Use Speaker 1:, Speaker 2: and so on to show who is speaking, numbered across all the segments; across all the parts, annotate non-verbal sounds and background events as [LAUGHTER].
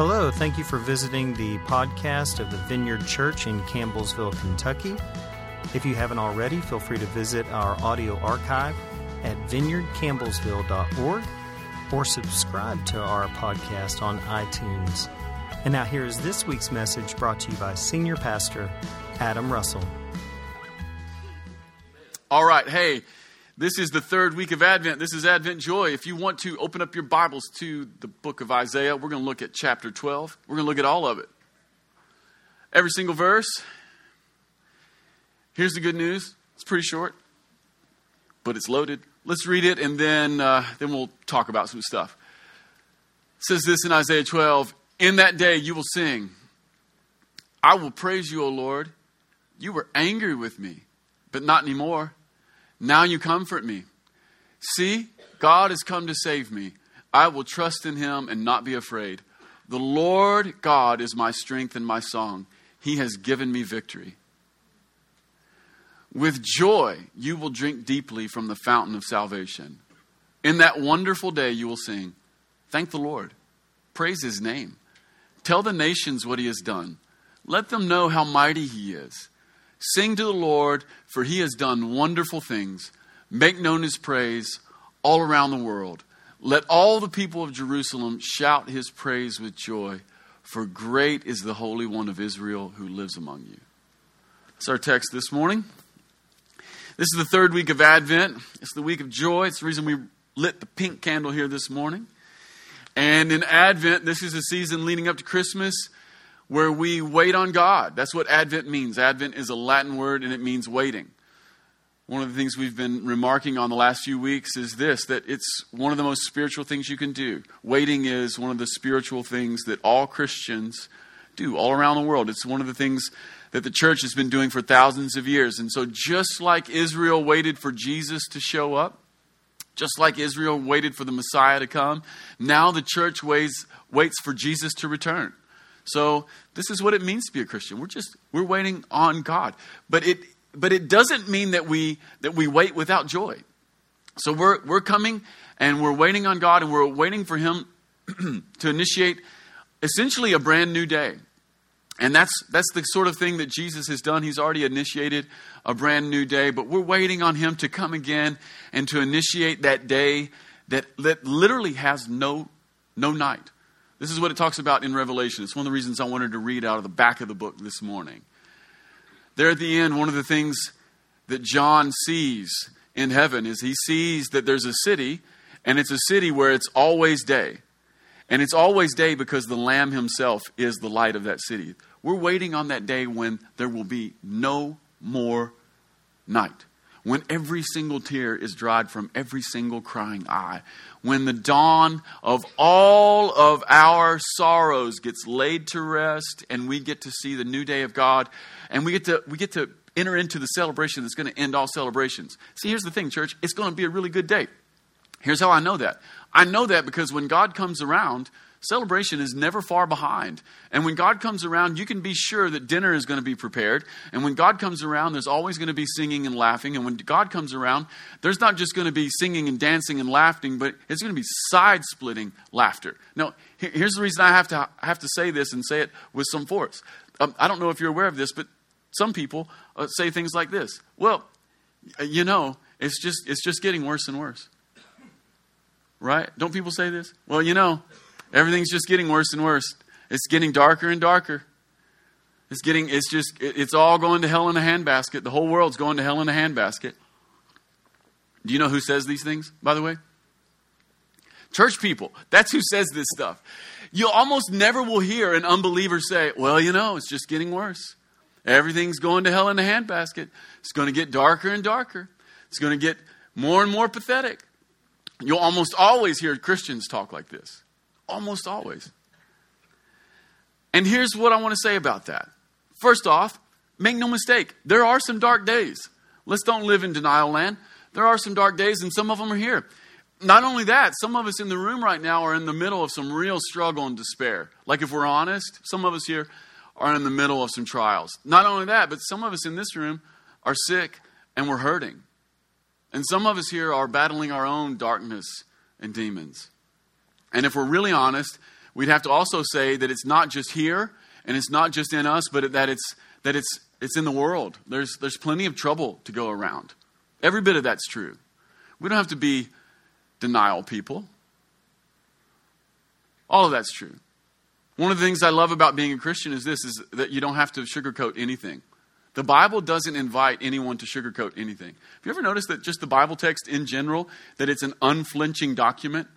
Speaker 1: Hello, thank you for visiting the podcast of the Vineyard Church in Campbellsville, Kentucky. If you haven't already, feel free to visit our audio archive at vineyardcampbellsville.org or subscribe to our podcast on iTunes. And now, here is this week's message brought to you by Senior Pastor Adam Russell.
Speaker 2: All right, hey, this is the third week of Advent. This is Advent Joy. If you want to open up your Bibles to the book of Isaiah, we're going to look at chapter 12. We're going to look at all of it. Every single verse. Here's the good news it's pretty short, but it's loaded. Let's read it and then, uh, then we'll talk about some stuff. It says this in Isaiah 12 In that day you will sing, I will praise you, O Lord. You were angry with me, but not anymore. Now you comfort me. See, God has come to save me. I will trust in him and not be afraid. The Lord God is my strength and my song. He has given me victory. With joy, you will drink deeply from the fountain of salvation. In that wonderful day, you will sing, Thank the Lord. Praise his name. Tell the nations what he has done. Let them know how mighty he is. Sing to the Lord, for he has done wonderful things. Make known his praise all around the world. Let all the people of Jerusalem shout his praise with joy, for great is the Holy One of Israel who lives among you. That's our text this morning. This is the third week of Advent. It's the week of joy. It's the reason we lit the pink candle here this morning. And in Advent, this is a season leading up to Christmas where we wait on God. That's what Advent means. Advent is a Latin word and it means waiting. One of the things we've been remarking on the last few weeks is this that it's one of the most spiritual things you can do. Waiting is one of the spiritual things that all Christians do all around the world. It's one of the things that the church has been doing for thousands of years. And so, just like Israel waited for Jesus to show up, just like Israel waited for the Messiah to come, now the church waits, waits for Jesus to return. So this is what it means to be a Christian. We're just we're waiting on God. But it but it doesn't mean that we that we wait without joy. So we're we're coming and we're waiting on God and we're waiting for him [CLEARS THROAT] to initiate essentially a brand new day. And that's that's the sort of thing that Jesus has done. He's already initiated a brand new day, but we're waiting on him to come again and to initiate that day that, that literally has no no night. This is what it talks about in Revelation. It's one of the reasons I wanted to read out of the back of the book this morning. There at the end, one of the things that John sees in heaven is he sees that there's a city, and it's a city where it's always day. And it's always day because the Lamb himself is the light of that city. We're waiting on that day when there will be no more night when every single tear is dried from every single crying eye, when the dawn of all of our sorrows gets laid to rest and we get to see the new day of God and we get to we get to enter into the celebration that's going to end all celebrations. See, here's the thing, church, it's going to be a really good day. Here's how I know that. I know that because when God comes around, Celebration is never far behind. And when God comes around, you can be sure that dinner is going to be prepared. And when God comes around, there's always going to be singing and laughing. And when God comes around, there's not just going to be singing and dancing and laughing, but it's going to be side splitting laughter. Now, here's the reason I have to, I have to say this and say it with some force. Um, I don't know if you're aware of this, but some people uh, say things like this Well, you know, it's just, it's just getting worse and worse. Right? Don't people say this? Well, you know, Everything's just getting worse and worse. It's getting darker and darker. It's getting, it's just, it's all going to hell in a handbasket. The whole world's going to hell in a handbasket. Do you know who says these things, by the way? Church people. That's who says this stuff. You almost never will hear an unbeliever say, well, you know, it's just getting worse. Everything's going to hell in a handbasket. It's going to get darker and darker. It's going to get more and more pathetic. You'll almost always hear Christians talk like this. Almost always. And here's what I want to say about that. First off, make no mistake, there are some dark days. Let's don't live in denial land. There are some dark days, and some of them are here. Not only that, some of us in the room right now are in the middle of some real struggle and despair. Like, if we're honest, some of us here are in the middle of some trials. Not only that, but some of us in this room are sick and we're hurting. And some of us here are battling our own darkness and demons. And if we're really honest, we'd have to also say that it's not just here and it's not just in us, but that it's, that it's, it's in the world. There's, there's plenty of trouble to go around. Every bit of that's true. We don't have to be denial people. All of that's true. One of the things I love about being a Christian is this is that you don't have to sugarcoat anything. The Bible doesn't invite anyone to sugarcoat anything. Have you ever noticed that just the Bible text in general, that it's an unflinching document?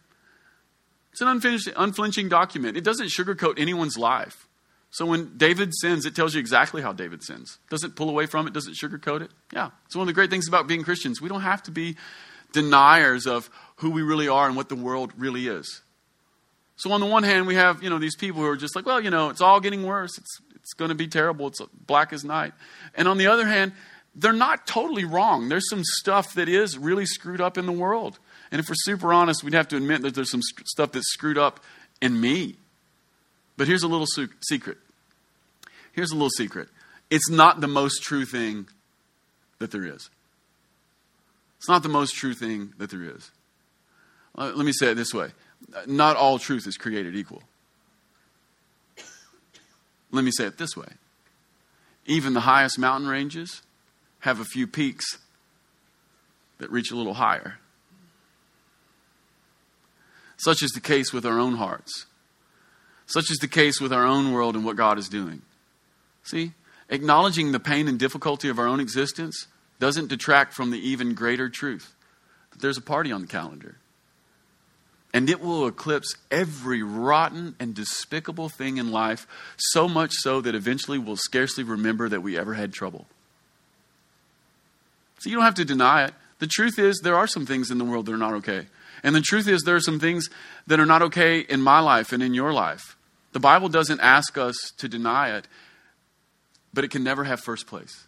Speaker 2: It's an unflinching document. It doesn't sugarcoat anyone's life. So when David sins, it tells you exactly how David sins. Doesn't pull away from it, doesn't sugarcoat it. Yeah. It's one of the great things about being Christians. We don't have to be deniers of who we really are and what the world really is. So on the one hand, we have, you know, these people who are just like, well, you know, it's all getting worse. It's it's going to be terrible. It's black as night. And on the other hand, they're not totally wrong. There's some stuff that is really screwed up in the world. And if we're super honest, we'd have to admit that there's some stuff that's screwed up in me. But here's a little secret. Here's a little secret. It's not the most true thing that there is. It's not the most true thing that there is. Uh, let me say it this way not all truth is created equal. Let me say it this way even the highest mountain ranges have a few peaks that reach a little higher. Such is the case with our own hearts. Such is the case with our own world and what God is doing. See, acknowledging the pain and difficulty of our own existence doesn't detract from the even greater truth that there's a party on the calendar and it will eclipse every rotten and despicable thing in life, so much so that eventually we'll scarcely remember that we ever had trouble. So you don't have to deny it. The truth is, there are some things in the world that are not okay. And the truth is, there are some things that are not okay in my life and in your life. The Bible doesn't ask us to deny it, but it can never have first place.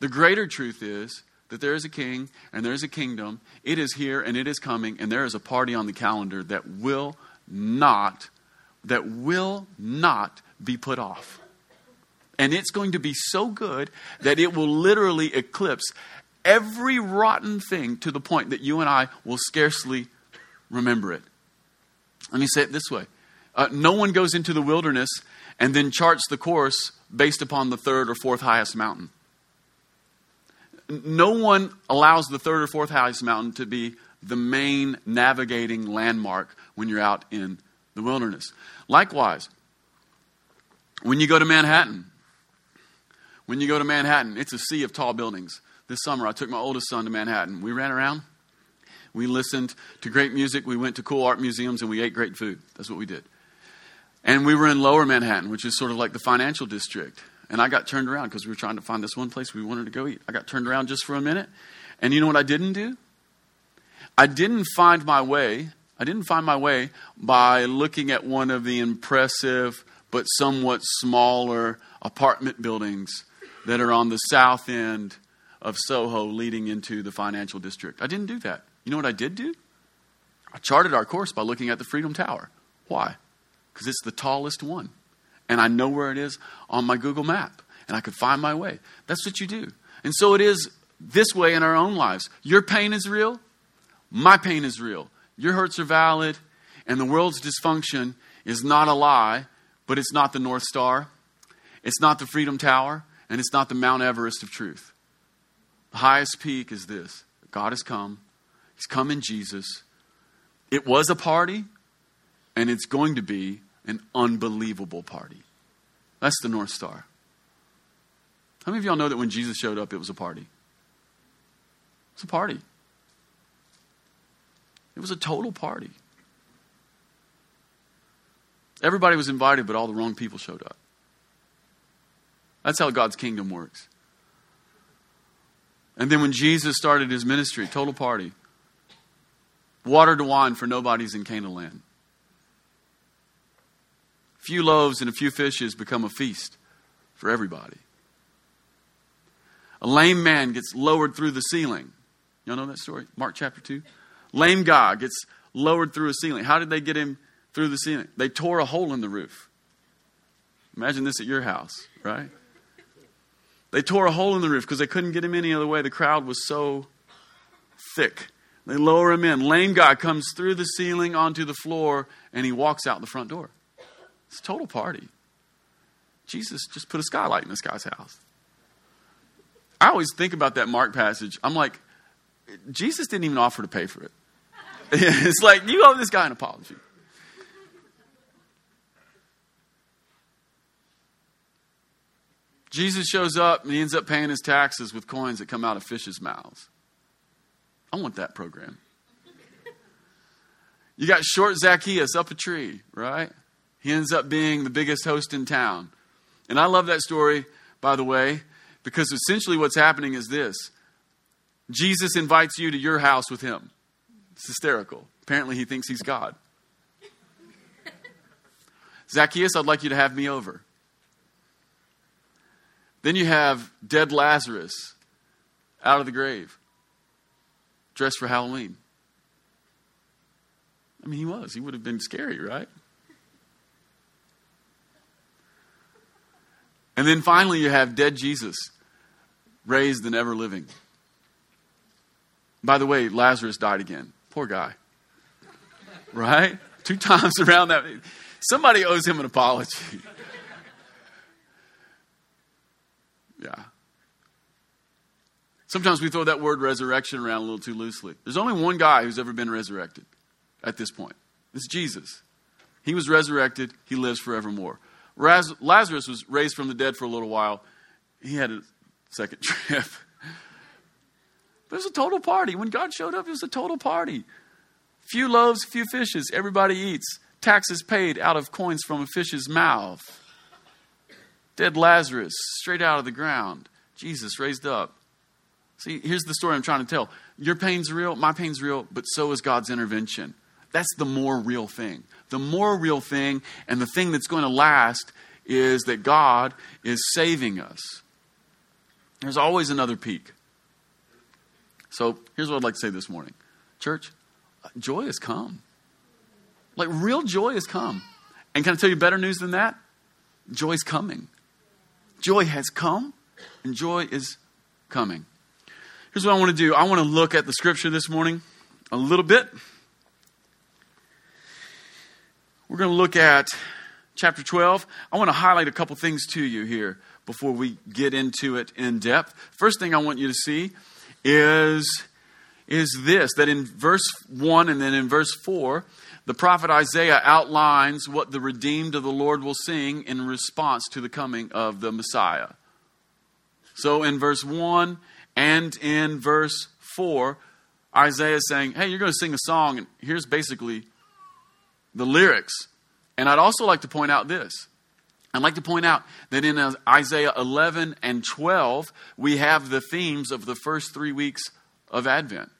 Speaker 2: The greater truth is that there is a king and there is a kingdom. It is here and it is coming, and there is a party on the calendar that will not, that will not be put off. And it's going to be so good that it will literally eclipse every rotten thing to the point that you and I will scarcely remember it. Let me say it this way uh, no one goes into the wilderness and then charts the course based upon the third or fourth highest mountain no one allows the third or fourth highest mountain to be the main navigating landmark when you're out in the wilderness. Likewise, when you go to Manhattan, when you go to Manhattan, it's a sea of tall buildings. This summer, I took my oldest son to Manhattan. We ran around, we listened to great music, we went to cool art museums, and we ate great food. That's what we did. And we were in lower Manhattan, which is sort of like the financial district. And I got turned around because we were trying to find this one place we wanted to go eat. I got turned around just for a minute. And you know what I didn't do? I didn't find my way. I didn't find my way by looking at one of the impressive but somewhat smaller apartment buildings that are on the south end of Soho leading into the financial district. I didn't do that. You know what I did do? I charted our course by looking at the Freedom Tower. Why? Because it's the tallest one and I know where it is on my Google map and I could find my way. That's what you do. And so it is this way in our own lives. Your pain is real, my pain is real. Your hurts are valid, and the world's dysfunction is not a lie, but it's not the North Star, it's not the Freedom Tower, and it's not the Mount Everest of truth. The highest peak is this God has come, He's come in Jesus. It was a party, and it's going to be an unbelievable party. That's the North Star. How many of y'all know that when Jesus showed up, it was a party? It's a party. It was a total party. Everybody was invited, but all the wrong people showed up. That's how God's kingdom works. And then when Jesus started his ministry, total party. Water to wine for nobody's in Canaan land few loaves and a few fishes become a feast for everybody. A lame man gets lowered through the ceiling. Y'all know that story? Mark chapter 2. Lame guy gets lowered through a ceiling. How did they get him through the ceiling? They tore a hole in the roof. Imagine this at your house, right? They tore a hole in the roof because they couldn't get him any other way. The crowd was so thick They lower him in. Lame guy comes through the ceiling onto the floor and he walks out the front door. It's a total party. Jesus just put a skylight in this guy's house. I always think about that Mark passage. I'm like, Jesus didn't even offer to pay for it. [LAUGHS] it's like, you owe this guy an apology. Jesus shows up and he ends up paying his taxes with coins that come out of fish's mouths. I want that program. You got short Zacchaeus up a tree, right? He ends up being the biggest host in town. And I love that story, by the way, because essentially what's happening is this Jesus invites you to your house with him. It's hysterical. Apparently, he thinks he's God. Zacchaeus, I'd like you to have me over. Then you have dead Lazarus out of the grave, dressed for Halloween. I mean, he was. He would have been scary, right? And then finally, you have dead Jesus, raised and ever living. By the way, Lazarus died again. Poor guy. Right? Two [LAUGHS] times around that. Somebody owes him an apology. Yeah. Sometimes we throw that word resurrection around a little too loosely. There's only one guy who's ever been resurrected at this point. It's Jesus. He was resurrected, he lives forevermore. Lazarus was raised from the dead for a little while. He had a second [LAUGHS] trip. But it was a total party. When God showed up, it was a total party. Few loaves, few fishes. Everybody eats. Taxes paid out of coins from a fish's mouth. Dead Lazarus, straight out of the ground. Jesus raised up. See, here's the story I'm trying to tell. Your pain's real, my pain's real, but so is God's intervention. That's the more real thing. The more real thing, and the thing that's going to last, is that God is saving us. There's always another peak. So here's what I'd like to say this morning Church, joy has come. Like real joy has come. And can I tell you better news than that? Joy's coming. Joy has come, and joy is coming. Here's what I want to do I want to look at the scripture this morning a little bit. We're going to look at chapter 12. I want to highlight a couple things to you here before we get into it in depth. First thing I want you to see is, is this that in verse 1 and then in verse 4, the prophet Isaiah outlines what the redeemed of the Lord will sing in response to the coming of the Messiah. So in verse 1 and in verse 4, Isaiah is saying, Hey, you're going to sing a song, and here's basically the lyrics. And I'd also like to point out this. I'd like to point out that in uh, Isaiah 11 and 12, we have the themes of the first three weeks of Advent.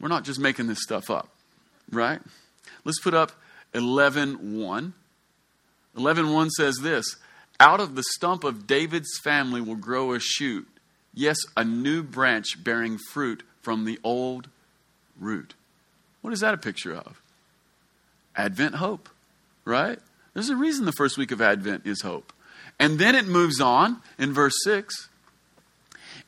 Speaker 2: We're not just making this stuff up, right? Let's put up 11 1. 11 1 says this Out of the stump of David's family will grow a shoot, yes, a new branch bearing fruit from the old root. What is that a picture of? Advent hope, right? There's a reason the first week of Advent is hope. And then it moves on in verse 6.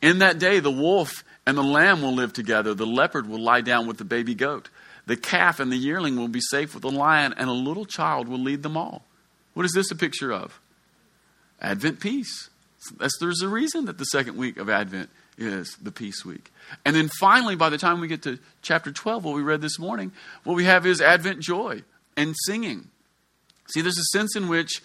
Speaker 2: In that day, the wolf and the lamb will live together. The leopard will lie down with the baby goat. The calf and the yearling will be safe with the lion, and a little child will lead them all. What is this a picture of? Advent peace. That's, there's a reason that the second week of Advent is the peace week. And then finally, by the time we get to chapter 12, what we read this morning, what we have is Advent joy and singing. See, there's a sense in which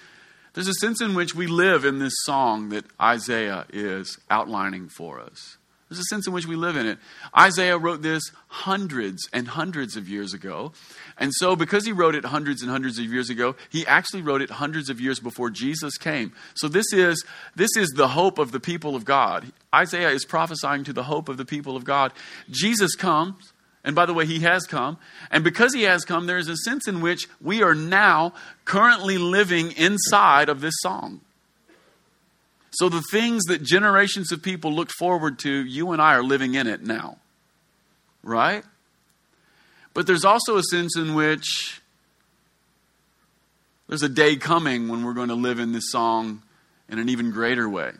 Speaker 2: there's a sense in which we live in this song that Isaiah is outlining for us. There's a sense in which we live in it. Isaiah wrote this hundreds and hundreds of years ago. And so, because he wrote it hundreds and hundreds of years ago, he actually wrote it hundreds of years before Jesus came. So, this is, this is the hope of the people of God. Isaiah is prophesying to the hope of the people of God. Jesus comes, and by the way, he has come. And because he has come, there is a sense in which we are now currently living inside of this song. So the things that generations of people looked forward to, you and I are living in it now. Right? But there's also a sense in which there's a day coming when we're going to live in this song in an even greater way.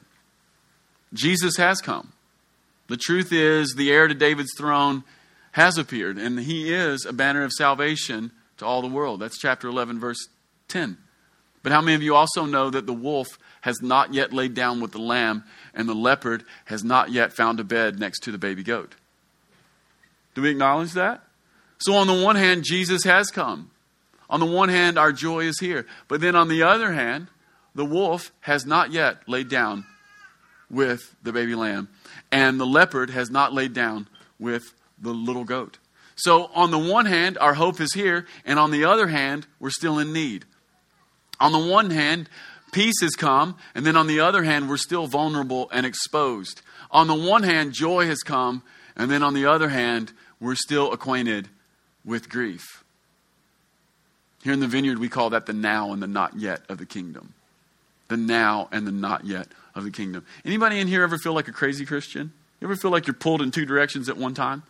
Speaker 2: Jesus has come. The truth is, the heir to David's throne has appeared, and he is a banner of salvation to all the world. That's chapter 11, verse 10. But how many of you also know that the wolf has not yet laid down with the lamb, and the leopard has not yet found a bed next to the baby goat? Do we acknowledge that? So, on the one hand, Jesus has come. On the one hand, our joy is here. But then on the other hand, the wolf has not yet laid down with the baby lamb, and the leopard has not laid down with the little goat. So, on the one hand, our hope is here, and on the other hand, we're still in need. On the one hand, peace has come, and then on the other hand, we're still vulnerable and exposed. On the one hand, joy has come, and then on the other hand, we're still acquainted with grief. Here in the vineyard, we call that the now and the not yet of the kingdom. The now and the not yet of the kingdom. Anybody in here ever feel like a crazy Christian? You ever feel like you're pulled in two directions at one time?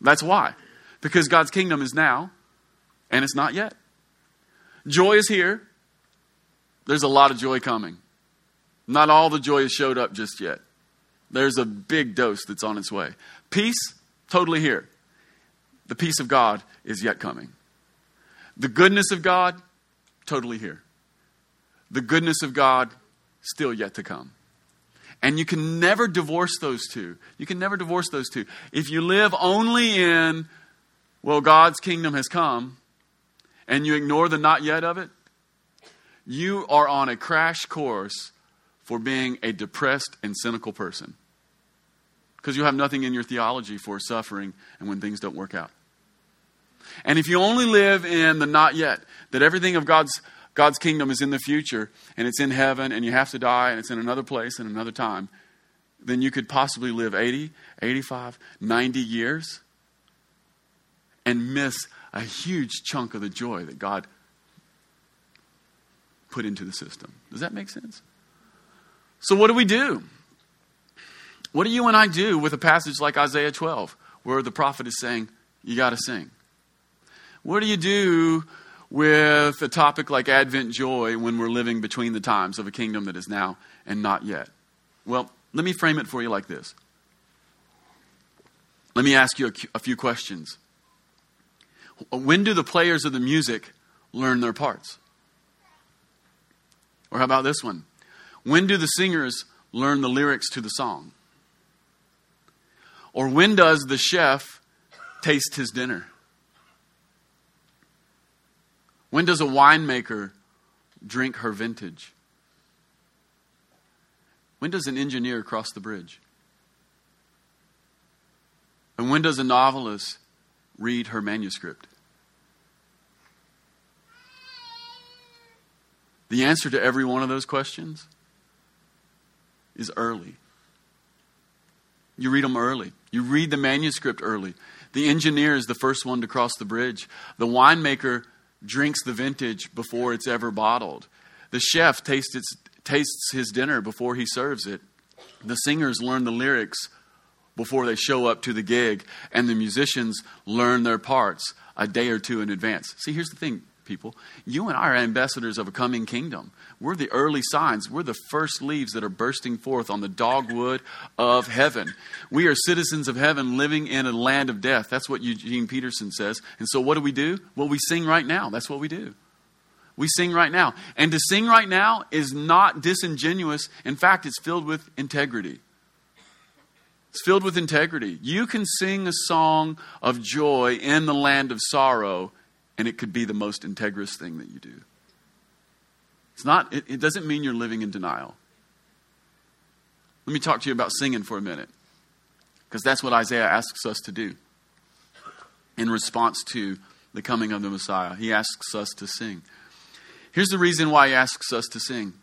Speaker 2: That's why. Because God's kingdom is now and it's not yet. Joy is here. There's a lot of joy coming. Not all the joy has showed up just yet. There's a big dose that's on its way. Peace, totally here. The peace of God is yet coming. The goodness of God, totally here. The goodness of God, still yet to come. And you can never divorce those two. You can never divorce those two. If you live only in, well, God's kingdom has come, and you ignore the not yet of it, you are on a crash course for being a depressed and cynical person. Because you have nothing in your theology for suffering and when things don't work out. And if you only live in the not yet, that everything of God's God's kingdom is in the future and it's in heaven and you have to die and it's in another place and another time, then you could possibly live 80, 85, 90 years and miss a huge chunk of the joy that God put into the system. Does that make sense? So, what do we do? What do you and I do with a passage like Isaiah 12, where the prophet is saying, You got to sing? What do you do with a topic like Advent joy when we're living between the times of a kingdom that is now and not yet? Well, let me frame it for you like this. Let me ask you a, few questions. When do the players of the music learn their parts? Or how about this one? When do the singers learn the lyrics to the song? Or when does the chef taste his dinner? When does a winemaker drink her vintage? When does an engineer cross the bridge? And when does a novelist read her manuscript? The answer to every one of those questions is early. You read them early. You read the manuscript early. The engineer is the first one to cross the bridge. The winemaker drinks the vintage before it's ever bottled. The chef tastes, its, tastes his dinner before he serves it. The singers learn the lyrics before they show up to the gig, and the musicians learn their parts a day or two in advance. See, here's the thing people. You and I are ambassadors of a coming kingdom. We're the early signs. We're the first leaves that are bursting forth on the dogwood of heaven. We are citizens of heaven living in a land of death. That's what Eugene Peterson says. And so, what do we do? Well, we sing right now. That's what we do. We sing right now. And to sing right now is not disingenuous. In fact, it's filled with integrity. It's filled with integrity. You can sing a song of joy in the land of sorrow and it could be the most integrous thing that you do. It's not, it, it doesn't mean you're living in denial. Let me talk to you about singing for a minute, because that's what Isaiah asks us to do in response to the coming of the Messiah. He asks us to sing. Here's the reason why he asks us to sing.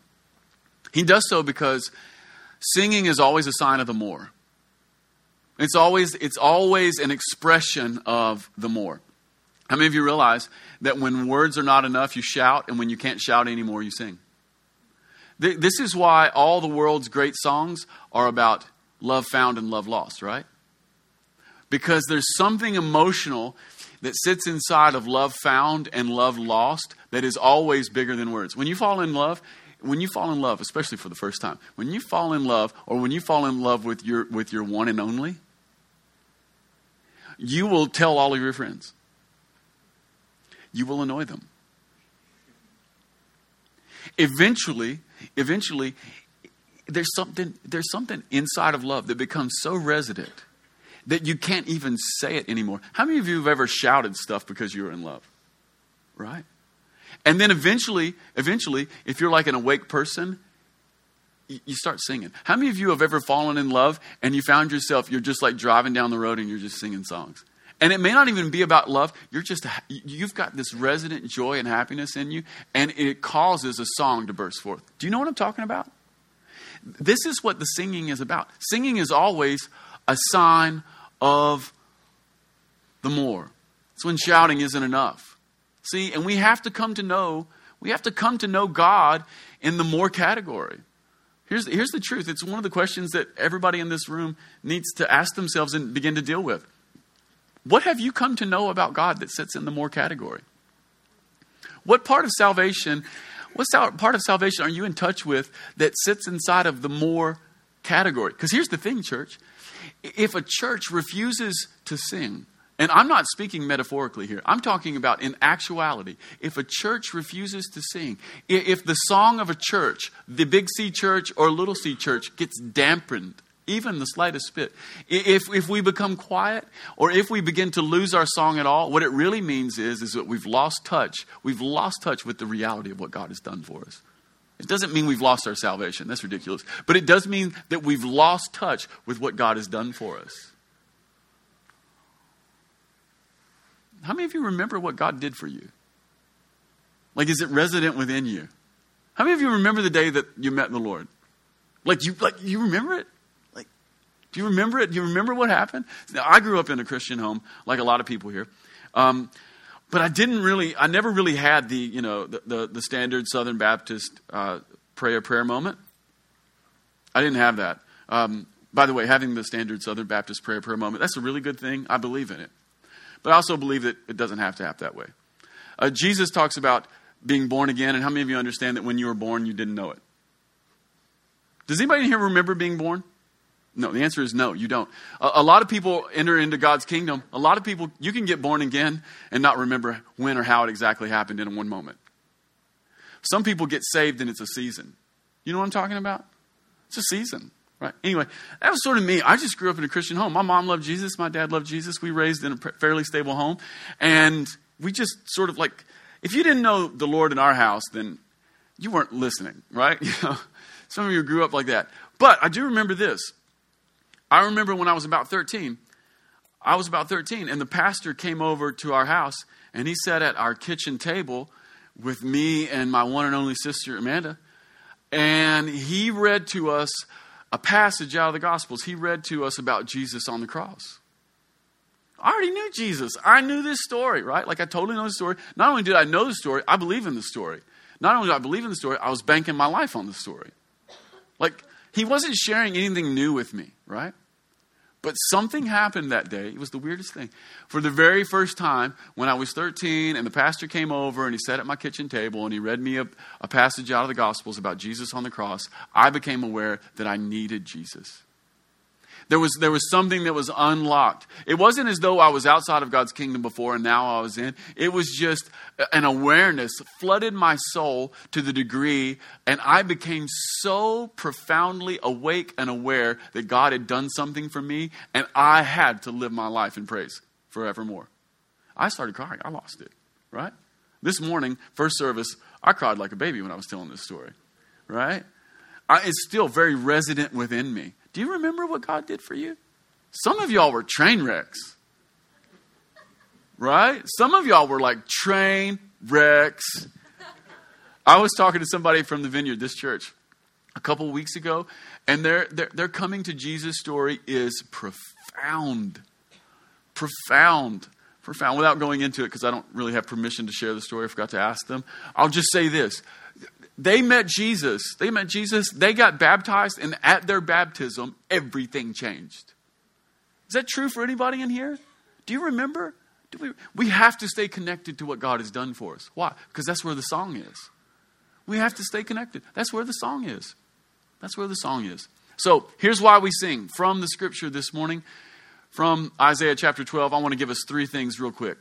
Speaker 2: He does so because singing is always a sign of the more. It's always, it's always an expression of the more. How many of you realize that when words are not enough, you shout, and when you can't shout anymore, you sing? This is why all the world's great songs are about love found and love lost, right? Because there's something emotional that sits inside of love found and love lost that is always bigger than words. When you fall in love, when you fall in love, especially for the first time, when you fall in love or when you fall in love with your with your one and only, you will tell all of your friends. You will annoy them. Eventually, eventually, there's something, there's something inside of love that becomes so resident that you can't even say it anymore. How many of you have ever shouted stuff because you were in love? Right? And then eventually, eventually, if you're like an awake person, you start singing. How many of you have ever fallen in love and you found yourself, you're just like driving down the road and you're just singing songs? And it may not even be about love. You're just, you've got this resident joy and happiness in you, and it causes a song to burst forth. Do you know what I'm talking about? This is what the singing is about. Singing is always a sign of the more. It's when shouting isn't enough. See, and we have to come to know, we have to come to know God in the more category. Here's, here's the truth. It's one of the questions that everybody in this room needs to ask themselves and begin to deal with. What have you come to know about God that sits in the more category? What part of salvation, what part of salvation are you in touch with that sits inside of the more category? Because here's the thing, church. If a church refuses to sing, and I'm not speaking metaphorically here. I'm talking about in actuality. If a church refuses to sing, if the song of a church, the big C church or little c church, gets dampened, even the slightest bit, if, if we become quiet or if we begin to lose our song at all, what it really means is, is that we've lost touch. We've lost touch with the reality of what God has done for us. It doesn't mean we've lost our salvation. That's ridiculous. But it does mean that we've lost touch with what God has done for us. How many of you remember what God did for you? Like, is it resident within you? How many of you remember the day that you met the Lord? Like, you, like, you remember it? Do you remember it? Do you remember what happened? Now, I grew up in a Christian home, like a lot of people here. Um, but I didn't really, I never really had the, you know, the, the, the standard Southern Baptist uh, prayer prayer moment. I didn't have that. Um, by the way, having the standard Southern Baptist prayer prayer moment, that's a really good thing. I believe in it. But I also believe that it doesn't have to happen that way. Uh, Jesus talks about being born again, and how many of you understand that when you were born, you didn't know it? Does anybody here remember being born? No, the answer is no, you don't. A, a, lot of people enter into God's kingdom. A lot of people, you can get born again and not remember when or how it exactly happened in one moment. Some people get saved and it's a season. You know what I'm talking about? It's a season. Right. Anyway, that was sort of me. I just grew up in a Christian home. My mom loved Jesus. My dad loved Jesus. We raised in a fairly stable home. And we just sort of like, if you didn't know the Lord in our house, then you weren't listening, right? [LAUGHS] You know, some of you grew up like that. But I do remember this. I remember when I was about 13, I was about 13, and the pastor came over to our house and he sat at our kitchen table with me and my one and only sister, Amanda. And he read to us a passage out of the Gospels. He read to us about Jesus on the cross. I already knew Jesus. I knew this story, right? Like I totally know the story. Not only did I know the story, I believe in the story. Not only did I believe in the story, I was banking my life on the story. Like he wasn't sharing anything new with me, right? But something happened that day. It was the weirdest thing. For the very first time, when I was 13 and the pastor came over and he sat at my kitchen table and he read me a, a passage out of the Gospels about Jesus on the cross, I became aware that I needed Jesus. There was, there was something that was unlocked. It wasn't as though I was outside of God's kingdom before and now I was in. It was just an awareness flooded my soul to the degree, and I became so profoundly awake and aware that God had done something for me, and I had to live my life in praise forevermore. I started crying. I lost it, right? This morning, first service, I cried like a baby when I was telling this story, right? I, it's still very resident within me. Do you remember what God did for you? Some of y'all were train wrecks. Right? Some of y'all were like train wrecks. I was talking to somebody from the vineyard, this church, a couple weeks ago, and their, their, their coming to Jesus story is profound. Profound. Profound. Without going into it, because I don't really have permission to share the story, I forgot to ask them. I'll just say this they met Jesus. They met Jesus. They got baptized, and at their baptism, everything changed. Is that true for anybody in here? Do you remember? Do we, we have to stay connected to what God has done for us. Why? Because that's where the song is. We have to stay connected. That's where the song is. That's where the song is. So here's why we sing from the scripture this morning from Isaiah chapter 12, I want to give us three things real quick,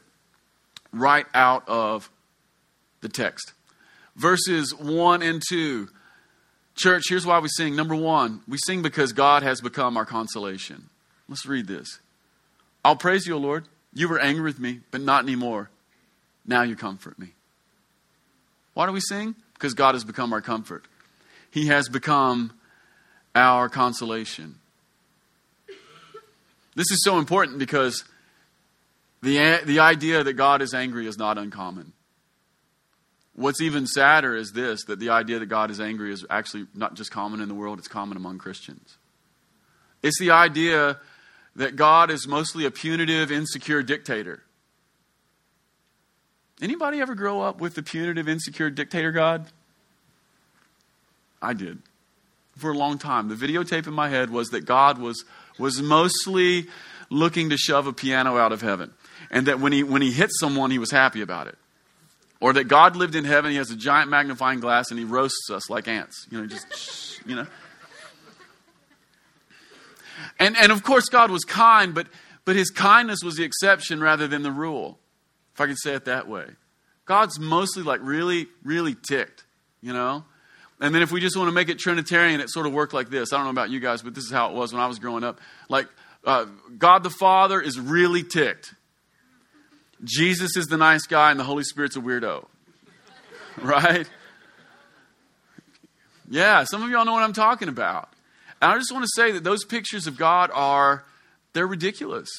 Speaker 2: right out of the text. Verses 1 and 2. Church, here's why we sing. Number one, we sing because God has become our consolation. Let's read this. I'll praise you, O Lord. You were angry with me, but not anymore. Now you comfort me. Why do we sing? Because God has become our comfort. He has become our consolation. This is so important because the, the idea that God is angry is not uncommon. What's even sadder is this that the idea that God is angry is actually not just common in the world, it's common among Christians. It's the idea that God is mostly a punitive, insecure dictator. Anybody ever grow up with the punitive, insecure dictator God? I did. For a long time. The videotape in my head was that God was, was mostly looking to shove a piano out of heaven. And that when he, when he hit someone, he was happy about it. Or that God lived in heaven, he has a giant magnifying glass, and he roasts us like ants. You know, just, [LAUGHS] you know. And, and of course, God was kind, but, but his kindness was the exception rather than the rule if I could say it that way. God's mostly like really, really ticked, you know? And then if we just want to make it Trinitarian, it sort of worked like this. I don't know about you guys, but this is how it was when I was growing up. Like, uh, God the Father is really ticked. Jesus is the nice guy, and the Holy Spirit's a weirdo. [LAUGHS] right? Yeah, some of y'all know what I'm talking about. And I just want to say that those pictures of God are, they're ridiculous.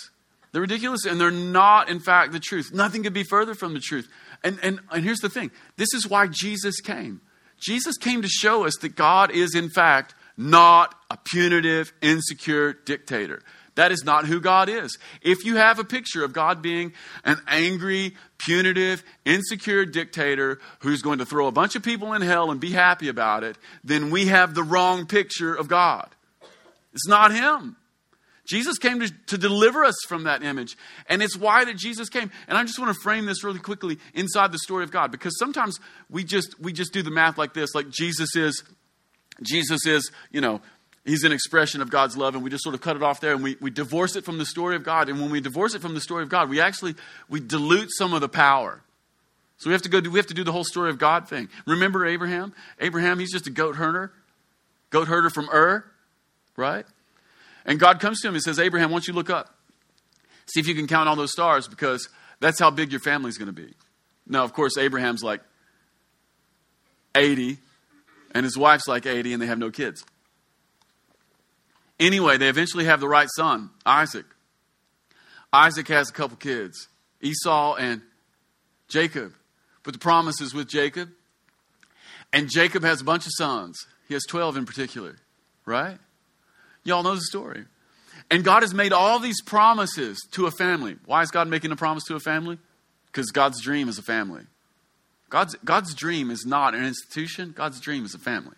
Speaker 2: They're ridiculous and they're not, in fact, the truth. Nothing could be further from the truth. And, and, and here's the thing this is why Jesus came. Jesus came to show us that God is, in fact, not a punitive, insecure dictator. That is not who God is. If you have a picture of God being an angry, punitive, insecure dictator who's going to throw a bunch of people in hell and be happy about it, then we have the wrong picture of God. It's not Him. Jesus came to, to deliver us from that image. And it's why that Jesus came. And I just want to frame this really quickly inside the story of God because sometimes we just we just do the math like this, like Jesus is Jesus is, you know, he's an expression of God's love, and we just sort of cut it off there and we, we divorce it from the story of God. And when we divorce it from the story of God, we actually we dilute some of the power. So we have to go do we have to do the whole story of God thing. Remember Abraham? Abraham, he's just a goat herder. Goat herder from Ur, right? And God comes to him and says, Abraham, why don't you look up? See if you can count all those stars because that's how big your family's going to be. Now, of course, Abraham's like 80, and his wife's like 80, and they have no kids. Anyway, they eventually have the right son, Isaac. Isaac has a couple kids, Esau and Jacob. But the promise is with Jacob. And Jacob has a bunch of sons. He has 12 in particular, right? Y'all know the story. And God has made all these promises to a family. Why is God making a promise to a family? Because God's dream is a family. God's, God's dream is not an institution, God's dream is a family.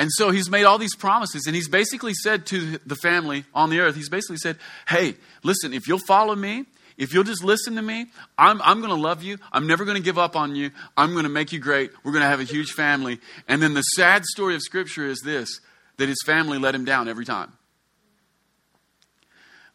Speaker 2: And so he's made all these promises, and he's basically said to the family on the earth, he's basically said, Hey, listen, if you'll follow me, if you'll just listen to me, I'm, I'm going to love you. I'm never going to give up on you. I'm going to make you great. We're going to have a huge family. And then the sad story of Scripture is this that his family let him down every time.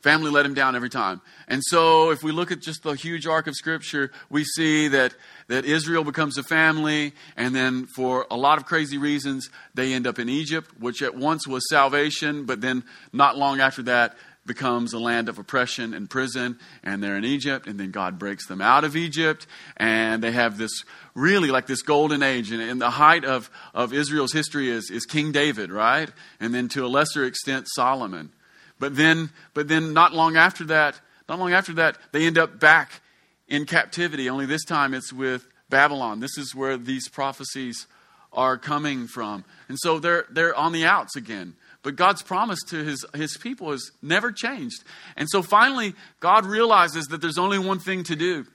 Speaker 2: Family let him down every time. And so, if we look at just the huge arc of Scripture, we see that, that Israel becomes a family, and then for a lot of crazy reasons, they end up in Egypt, which at once was salvation, but then not long after that, becomes a land of oppression and prison, and they're in Egypt, and then God breaks them out of Egypt, and they have this really like this golden age. And, and the height of, of Israel's history is, is King David, right? And then to a lesser extent, Solomon. But then, but then not long after that, not long after that, they end up back in captivity, only this time it's with Babylon. This is where these prophecies are coming from. And so they're, they're on the outs again. But God's promise to his, his people has never changed. And so finally, God realizes that there's only one thing to do.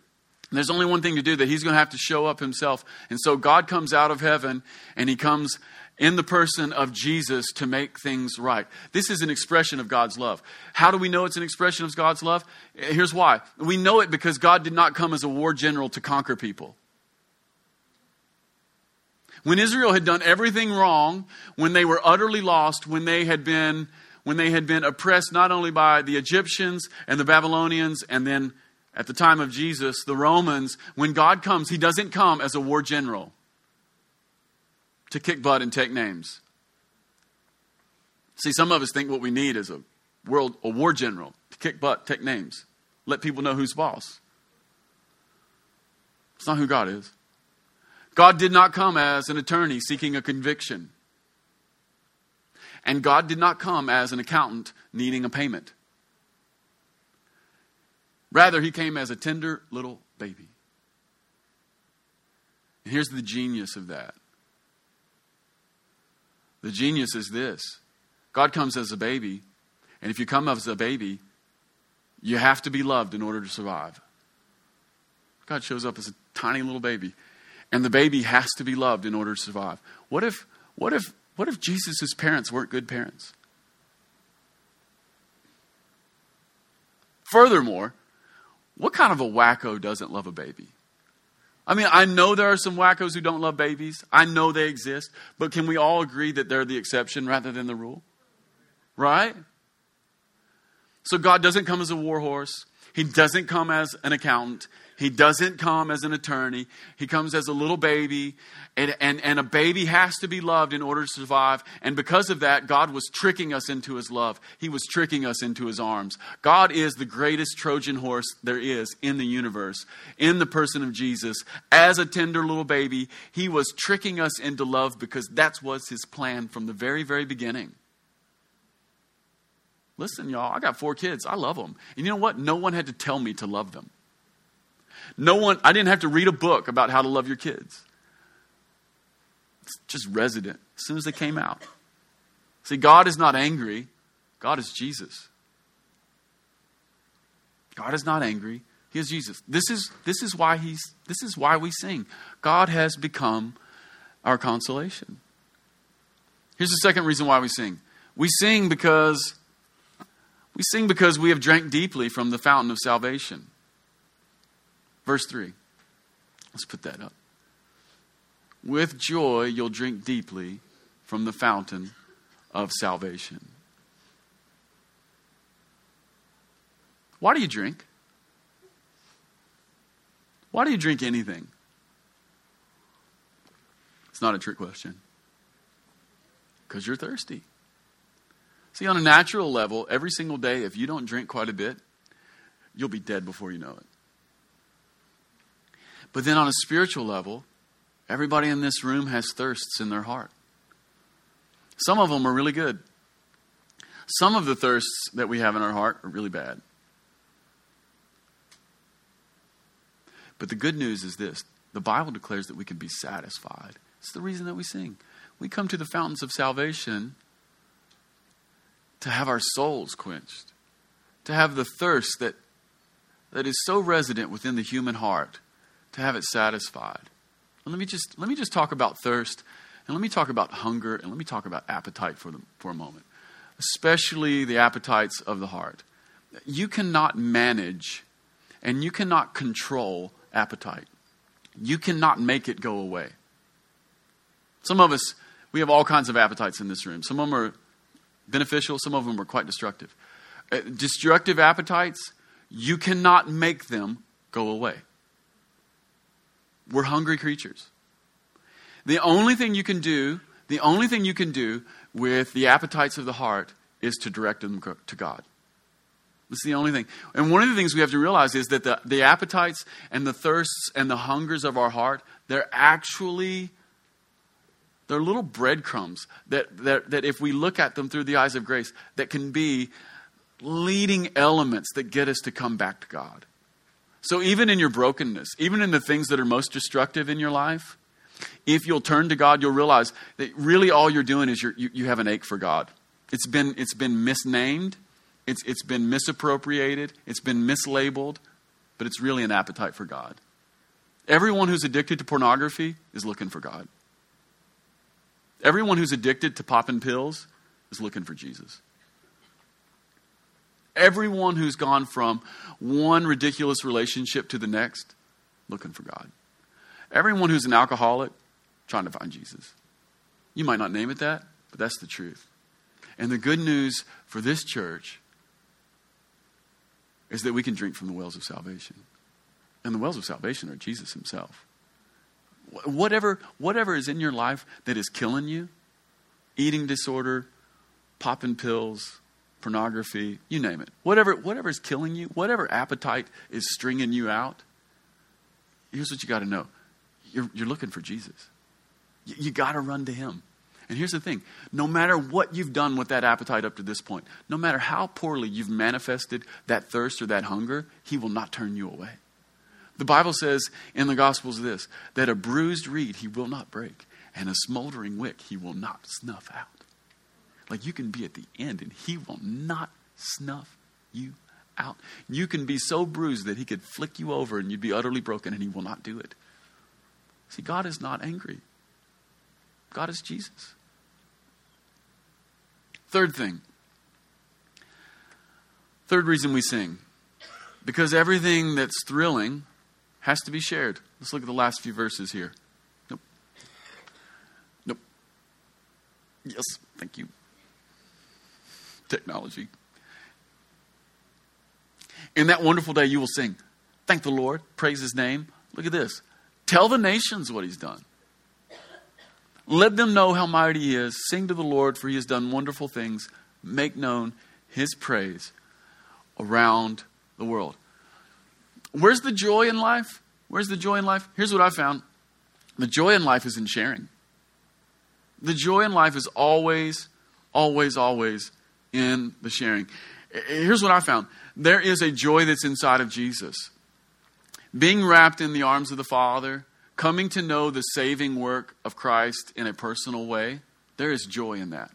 Speaker 2: There's only one thing to do that he's going to have to show up himself. And so God comes out of heaven and he comes in the person of Jesus to make things right. This is an expression of God's love. How do we know it's an expression of God's love? Here's why. We know it because God did not come as a war general to conquer people. When Israel had done everything wrong, when they were utterly lost, when they had been when they had been oppressed not only by the Egyptians and the Babylonians, and then at the time of Jesus, the Romans, when God comes, He doesn't come as a war general to kick butt and take names. See, some of us think what we need is a world a war general to kick butt, take names, let people know who's boss. It's not who God is. God did not come as an attorney seeking a conviction. And God did not come as an accountant needing a payment. Rather, he came as a tender little baby. And here's the genius of that the genius is this God comes as a baby, and if you come as a baby, you have to be loved in order to survive. God shows up as a tiny little baby, and the baby has to be loved in order to survive. What if, what if, what if Jesus' parents weren't good parents? Furthermore, what kind of a wacko doesn't love a baby? I mean, I know there are some wackos who don't love babies. I know they exist. But can we all agree that they're the exception rather than the rule? Right? So God doesn't come as a war horse. He doesn't come as an accountant. He doesn't come as an attorney. He comes as a little baby. And, and, and a baby has to be loved in order to survive. And because of that, God was tricking us into his love. He was tricking us into his arms. God is the greatest Trojan horse there is in the universe, in the person of Jesus. As a tender little baby, he was tricking us into love because that was his plan from the very, very beginning. Listen, y'all, I got four kids. I love them. And you know what? No one had to tell me to love them. No one, I didn't have to read a book about how to love your kids. It's just resident as soon as they came out. See, God is not angry, God is Jesus. God is not angry. He is Jesus. This is, this is why he's this is why we sing. God has become our consolation. Here's the second reason why we sing. We sing because we sing because we have drank deeply from the fountain of salvation. Verse 3. Let's put that up. With joy, you'll drink deeply from the fountain of salvation. Why do you drink? Why do you drink anything? It's not a trick question. Because you're thirsty. See, on a natural level, every single day, if you don't drink quite a bit, you'll be dead before you know it. But then on a spiritual level, everybody in this room has thirsts in their heart. Some of them are really good. Some of the thirsts that we have in our heart are really bad. But the good news is this the Bible declares that we can be satisfied. It's the reason that we sing. We come to the fountains of salvation to have our souls quenched, to have the thirst that, that is so resident within the human heart to have it satisfied. And let me just let me just talk about thirst, and let me talk about hunger, and let me talk about appetite for them for a moment, especially the appetites of the heart. You cannot manage, and you cannot control appetite. You cannot make it go away. Some of us, we have all kinds of appetites in this room. Some of them are beneficial, some of them are quite destructive. Uh, destructive appetites, you cannot make them go away. We're hungry creatures. The only thing you can do, the only thing you can do with the appetites of the heart is to direct them to God. That's the only thing. And one of the things we have to realize is that the, the appetites and the thirsts and the hungers of our heart, they're actually they're little breadcrumbs that, that, that if we look at them through the eyes of grace, that can be leading elements that get us to come back to God. So even in your brokenness, even in the things that are most destructive in your life, if you'll turn to God, you'll realize that really all you're doing is you're, you, you have an ache for God. It's been, it's been misnamed, it's, it's been misappropriated, it's been mislabeled, but it's really an appetite for God. Everyone who's addicted to pornography is looking for God. Everyone who's addicted to popping pills is looking for Jesus. Everyone who's gone from one ridiculous relationship to the next, looking for God. Everyone who's an alcoholic, trying to find Jesus. You might not name it that, but that's the truth. And the good news for this church is that we can drink from the wells of salvation. And the wells of salvation are Jesus himself. Whatever, whatever is in your life that is killing you, eating disorder, popping pills, pornography, you name it. Whatever, whatever is killing you, whatever appetite is stringing you out, here's what you got to know you're, you're looking for Jesus. You, you got to run to him. And here's the thing no matter what you've done with that appetite up to this point, no matter how poorly you've manifested that thirst or that hunger, he will not turn you away. The Bible says in the Gospels this that a bruised reed he will not break, and a smoldering wick he will not snuff out. Like you can be at the end and he will not snuff you out. You can be so bruised that he could flick you over and you'd be utterly broken and he will not do it. See, God is not angry, God is Jesus. Third thing. Third reason we sing. Because everything that's thrilling has to be shared. Let's look at the last few verses here. Nope. Nope. Yes, thank you. Technology. In that wonderful day, you will sing. Thank the Lord. Praise his name. Look at this. Tell the nations what he's done. Let them know how mighty he is. Sing to the Lord, for he has done wonderful things. Make known his praise around the world. Where's the joy in life? Where's the joy in life? Here's what I found the joy in life is in sharing. The joy in life is always, always, always in the sharing. Here's what I found there is a joy that's inside of Jesus. Being wrapped in the arms of the Father, coming to know the saving work of Christ in a personal way, there is joy in that.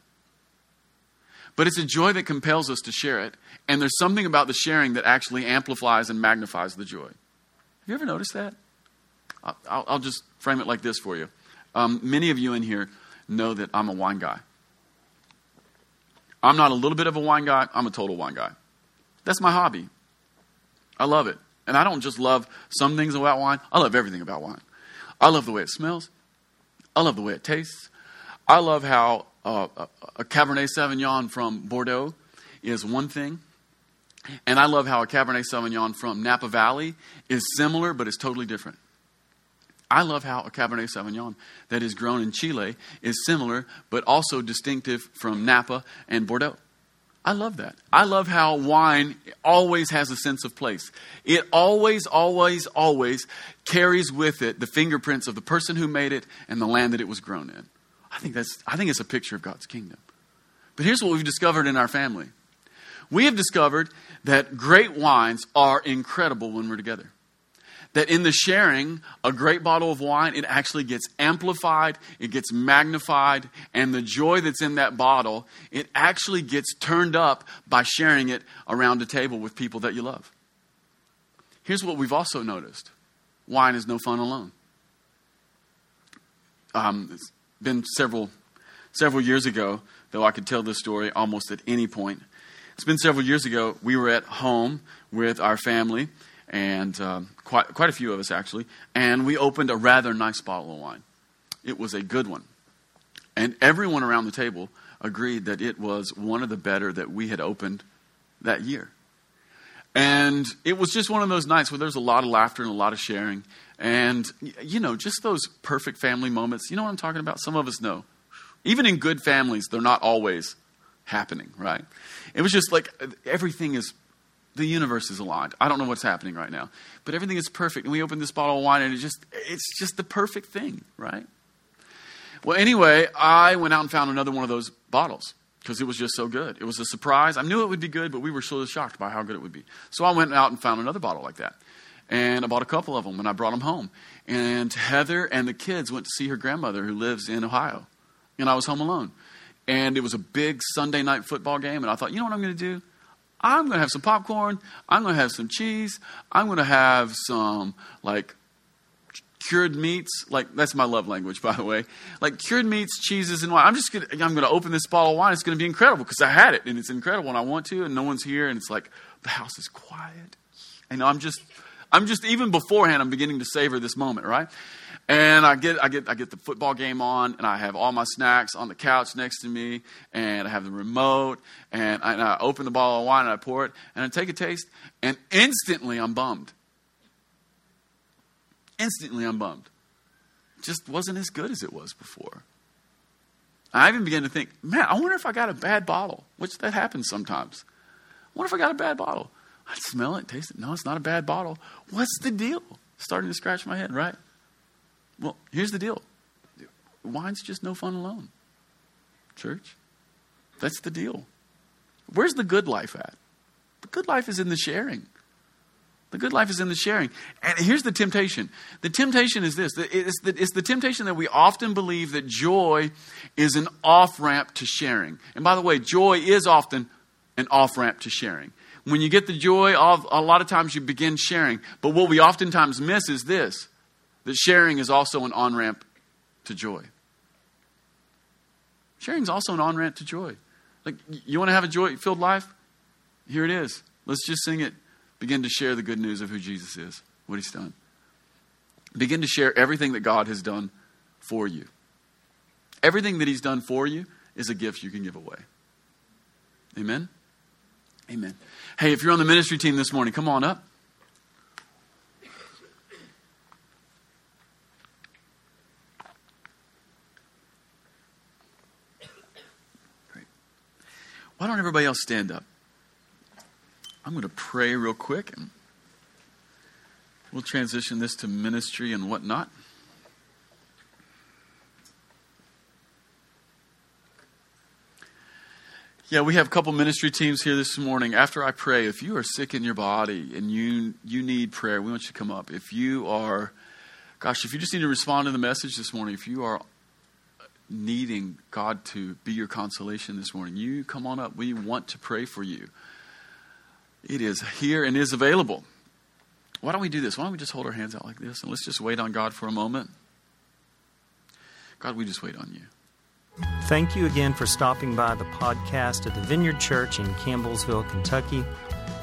Speaker 2: But it's a joy that compels us to share it, and there's something about the sharing that actually amplifies and magnifies the joy. Have you ever noticed that? I'll, I'll just frame it like this for you. Um, many of you in here know that I'm a wine guy. I'm not a little bit of a wine guy, I'm a total wine guy. That's my hobby. I love it. And I don't just love some things about wine, I love everything about wine. I love the way it smells. I love the way it tastes. I love how uh, a Cabernet Sauvignon from Bordeaux is one thing. And I love how a Cabernet Sauvignon from Napa Valley is similar, but it's totally different. I love how a Cabernet Sauvignon that is grown in Chile is similar, but also distinctive from Napa and Bordeaux. I love that. I love how wine always has a sense of place. It always, always, always carries with it the fingerprints of the person who made it and the land that it was grown in. I think that's I think it's a picture of God's kingdom. But here's what we've discovered in our family. We have discovered that great wines are incredible when we're together that in the sharing a great bottle of wine, it actually gets amplified, it gets magnified, and the joy that's in that bottle, it actually gets turned up by sharing it around a table with people that you love. Here's what we've also noticed wine is no fun alone. Um, it's been several, several years ago, though I could tell this story almost at any point. It's been several years ago. We were at home with our family, and um, quite, quite a few of us actually, and we opened a rather nice bottle of wine. It was a good one. And everyone around the table agreed that it was one of the better that we had opened that year. And it was just one of those nights where there's a lot of laughter and a lot of sharing. And, you know, just those perfect family moments. You know what I'm talking about? Some of us know. Even in good families, they're not always happening, right? It was just like everything is the universe is aligned. I don't know what's happening right now, but everything is perfect. And we open this bottle of wine, and it just it's just the perfect thing, right? Well, anyway, I went out and found another one of those bottles because it was just so good. It was a surprise. I knew it would be good, but we were so shocked by how good it would be. So I went out and found another bottle like that. And I bought a couple of them and I brought them home. And Heather and the kids went to see her grandmother who lives in Ohio. And I was home alone. And it was a big Sunday night football game. And I thought, you know what I'm going to do? I'm going to have some popcorn. I'm going to have some cheese. I'm going to have some, like, cured meats. Like, that's my love language, [LAUGHS] by the way. Like, cured meats, cheeses, and wine. I'm just going to, I'm going to open this bottle of wine. It's going to be incredible because I had it, and it's incredible, and I want to, and no one's here, and it's like, the house is quiet. And I'm just, I'm just, even beforehand, I'm beginning to savor this moment, right? And I get, I get, I get the football game on, and I have all my snacks on the couch next to me, and I have the remote, and I, and I open the bottle of wine and I pour it, and I take a taste, and instantly I'm bummed. Instantly I'm bummed. Just wasn't as good as it was before. I even began to think, man, I wonder if I got a bad bottle, which that happens sometimes. I wonder if I got a bad bottle. I smell it, taste it. No, it's not a bad bottle. What's the deal? Starting to scratch my head, right? Well, here's the deal wine's just no fun alone. Church, that's the deal. Where's the good life at? The good life is in the sharing. The good life is in the sharing. And here's the temptation. The temptation is this it's the, it's the temptation that we often believe that joy is an off ramp to sharing. And by the way, joy is often an off ramp to sharing. When you get the joy a lot of times you begin sharing. But what we oftentimes miss is this that sharing is also an on ramp to joy. Sharing is also an on ramp to joy. Like, you want to have a joy filled life? Here it is. Let's just sing it. Begin to share the good news of who Jesus is, what he's done. Begin to share everything that God has done for you. Everything that he's done for you is a gift you can give away. Amen? Amen. Hey, if you're on the ministry team this morning, come on up. Why don't everybody else stand up? I'm going to pray real quick and we'll transition this to ministry and whatnot. Yeah, we have a couple ministry teams here this morning. After I pray, if you are sick in your body and you you need prayer, we want you to come up. If you are, gosh, if you just need to respond to the message this morning, if you are needing God to be your consolation this morning, you come on up. We want to pray for you. It is here and is available. Why don't we do this? Why don't we just hold our hands out like this and let's just wait on God for a moment? God, we just wait on you.
Speaker 1: Thank you again for stopping by the podcast at the Vineyard Church in Campbellsville, Kentucky.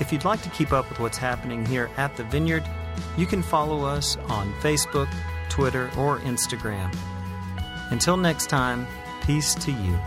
Speaker 1: If you'd like to keep up with what's happening here at the Vineyard, you can follow us on Facebook, Twitter, or Instagram. Until next time, peace to you.